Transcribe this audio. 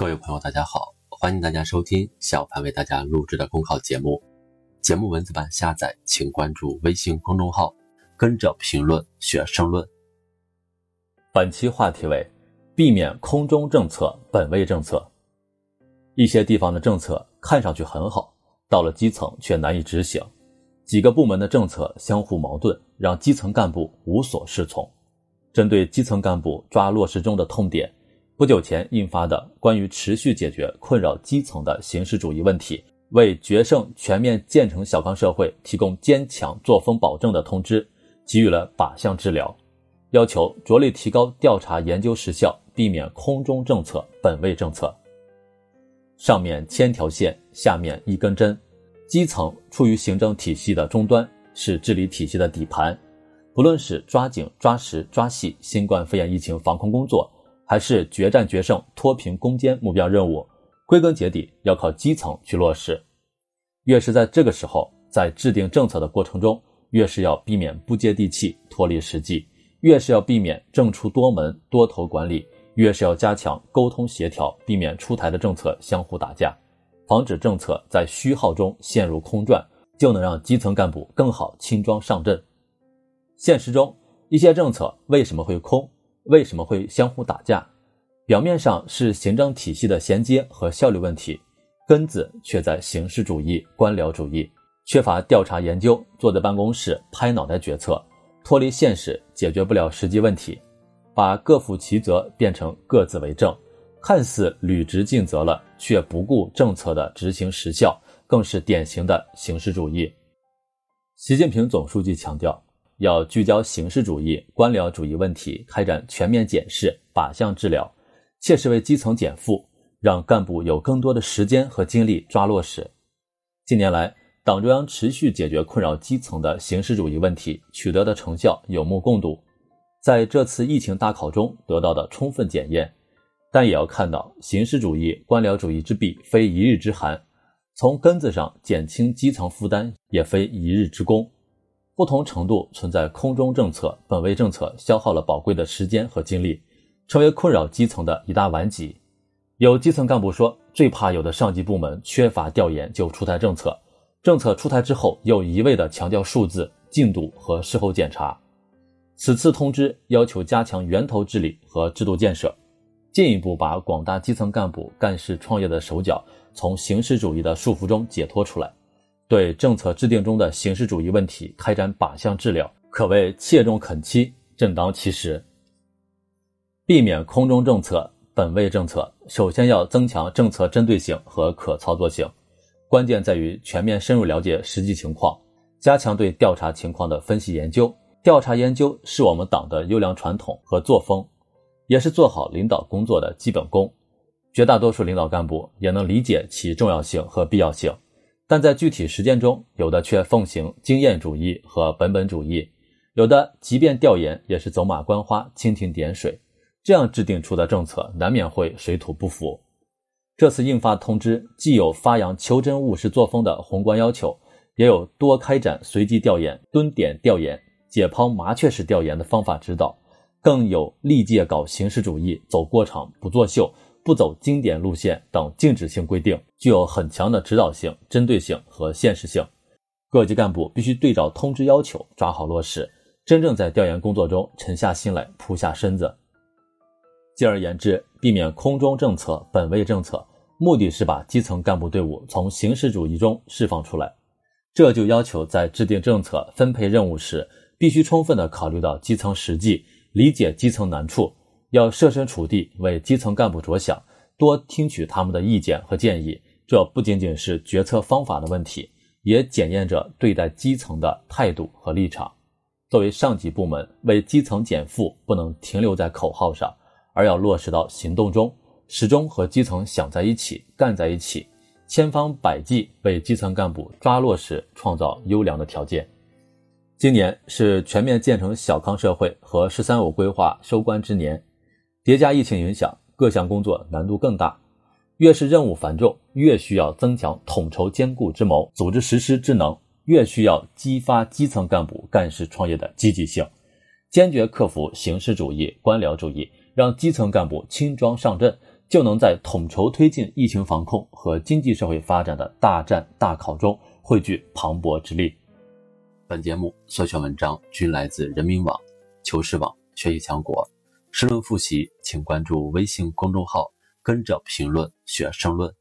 各位朋友，大家好，欢迎大家收听小潘为大家录制的公考节目。节目文字版下载，请关注微信公众号“跟着评论学申论”。本期话题为：避免空中政策、本位政策。一些地方的政策看上去很好，到了基层却难以执行。几个部门的政策相互矛盾，让基层干部无所适从。针对基层干部抓落实中的痛点。不久前印发的关于持续解决困扰基层的形式主义问题，为决胜全面建成小康社会提供坚强作风保证的通知，给予了靶向治疗，要求着力提高调查研究实效，避免空中政策、本位政策。上面千条线，下面一根针，基层处于行政体系的终端，是治理体系的底盘，不论是抓紧抓实抓细新冠肺炎疫情防控工作。还是决战决胜、脱贫攻坚目标任务，归根结底要靠基层去落实。越是在这个时候，在制定政策的过程中，越是要避免不接地气、脱离实际；越是要避免政出多门、多头管理；越是要加强沟通协调，避免出台的政策相互打架，防止政策在虚耗中陷入空转，就能让基层干部更好轻装上阵。现实中，一些政策为什么会空？为什么会相互打架？表面上是行政体系的衔接和效率问题，根子却在形式主义、官僚主义，缺乏调查研究，坐在办公室拍脑袋决策，脱离现实，解决不了实际问题，把各负其责变成各自为政，看似履职尽责了，却不顾政策的执行实效，更是典型的形式主义。习近平总书记强调。要聚焦形式主义、官僚主义问题，开展全面检视、靶向治疗，切实为基层减负，让干部有更多的时间和精力抓落实。近年来，党中央持续解决困扰基层的形式主义问题，取得的成效有目共睹，在这次疫情大考中得到的充分检验。但也要看到，形式主义、官僚主义之弊非一日之寒，从根子上减轻基层负担也非一日之功。不同程度存在空中政策、本位政策，消耗了宝贵的时间和精力，成为困扰基层的一大顽疾。有基层干部说，最怕有的上级部门缺乏调研就出台政策，政策出台之后又一味的强调数字、进度和事后检查。此次通知要求加强源头治理和制度建设，进一步把广大基层干部干事创业的手脚从形式主义的束缚中解脱出来。对政策制定中的形式主义问题开展靶向治疗，可谓切中肯期，正当其时。避免空中政策、本位政策，首先要增强政策针对性和可操作性，关键在于全面深入了解实际情况，加强对调查情况的分析研究。调查研究是我们党的优良传统和作风，也是做好领导工作的基本功。绝大多数领导干部也能理解其重要性和必要性。但在具体实践中，有的却奉行经验主义和本本主义，有的即便调研也是走马观花、蜻蜓点水，这样制定出的政策难免会水土不服。这次印发通知，既有发扬求真务实作风的宏观要求，也有多开展随机调研、蹲点调研、解剖麻雀式调研的方法指导，更有历届搞形式主义、走过场不作秀。不走经典路线等禁止性规定，具有很强的指导性、针对性和现实性。各级干部必须对照通知要求，抓好落实，真正在调研工作中沉下心来、扑下身子。进而言之，避免空中政策、本位政策，目的是把基层干部队伍从形式主义中释放出来。这就要求在制定政策、分配任务时，必须充分的考虑到基层实际，理解基层难处。要设身处地为基层干部着想，多听取他们的意见和建议。这不仅仅是决策方法的问题，也检验着对待基层的态度和立场。作为上级部门，为基层减负不能停留在口号上，而要落实到行动中，始终和基层想在一起、干在一起，千方百计为基层干部抓落实创造优良的条件。今年是全面建成小康社会和“十三五”规划收官之年。叠加疫情影响，各项工作难度更大。越是任务繁重，越需要增强统筹兼顾之谋、组织实施之能，越需要激发基层干部干事创业的积极性，坚决克服形式主义、官僚主义，让基层干部轻装上阵，就能在统筹推进疫情防控和经济社会发展的大战大考中汇聚磅礴之力。本节目所选文章均来自人民网、求是网、学习强国。申论复习，请关注微信公众号“跟着评论学申论”。